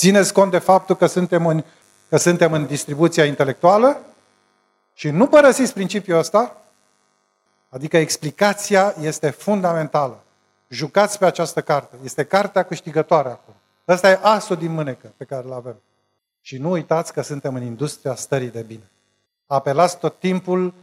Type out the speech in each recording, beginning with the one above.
Țineți cont de faptul că suntem în, că suntem în distribuția intelectuală și nu părăsiți principiul ăsta, adică explicația este fundamentală. Jucați pe această carte. Este cartea câștigătoare acum. Ăsta e asul din mânecă pe care îl avem. Și nu uitați că suntem în industria stării de bine. Apelați tot timpul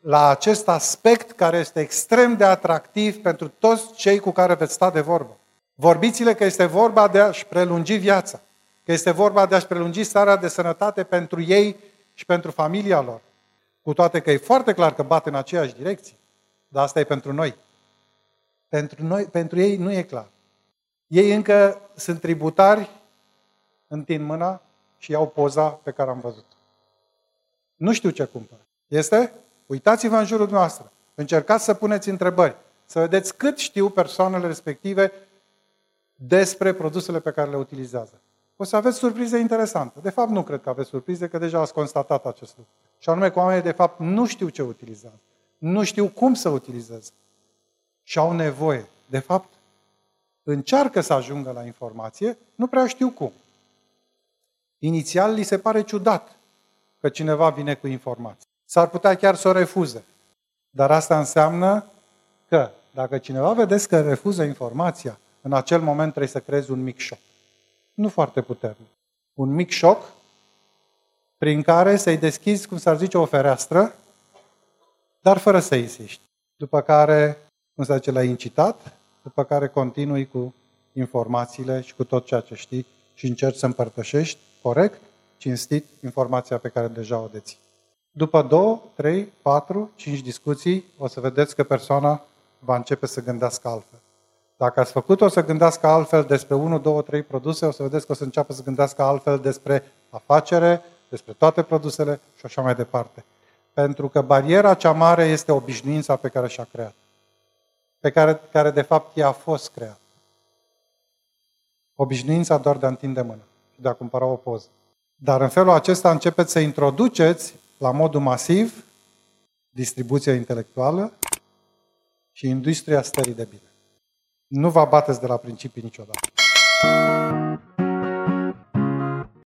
la acest aspect care este extrem de atractiv pentru toți cei cu care veți sta de vorbă. Vorbiți-le că este vorba de a-și prelungi viața, că este vorba de a-și prelungi starea de sănătate pentru ei și pentru familia lor. Cu toate că e foarte clar că bat în aceeași direcție, dar asta e pentru noi. Pentru, noi, pentru ei nu e clar. Ei încă sunt tributari, întind mâna și iau poza pe care am văzut. Nu știu ce cumpăr. Este? Uitați-vă în jurul noastră. Încercați să puneți întrebări. Să vedeți cât știu persoanele respective despre produsele pe care le utilizează. O să aveți surprize interesante. De fapt, nu cred că aveți surprize, că deja ați constatat acest lucru. Și anume că oamenii, de fapt, nu știu ce utilizează. Nu știu cum să utilizeze. Și au nevoie. De fapt, încearcă să ajungă la informație, nu prea știu cum. Inițial li se pare ciudat că cineva vine cu informații. S-ar putea chiar să o refuze. Dar asta înseamnă că dacă cineva vedeți că refuză informația, în acel moment trebuie să creezi un mic șoc. Nu foarte puternic. Un mic șoc prin care să-i deschizi, cum s-ar zice, o fereastră, dar fără să insiști. După care, cum se zice, l-ai incitat, după care continui cu informațiile și cu tot ceea ce știi și încerci să împărtășești corect, cinstit, informația pe care deja o deții. După două, trei, patru, cinci discuții, o să vedeți că persoana va începe să gândească altfel. Dacă ați făcut-o să gândească altfel despre 1, 2, 3 produse, o să vedeți că o să înceapă să gândească altfel despre afacere, despre toate produsele și așa mai departe. Pentru că bariera cea mare este obișnuința pe care și-a creat. Pe care, care de fapt ea a fost creat. Obișnuința doar de a întinde mână și de a cumpăra o poză. Dar în felul acesta începeți să introduceți la modul masiv distribuția intelectuală și industria stării de bine. Nu vă bateți de la principii niciodată.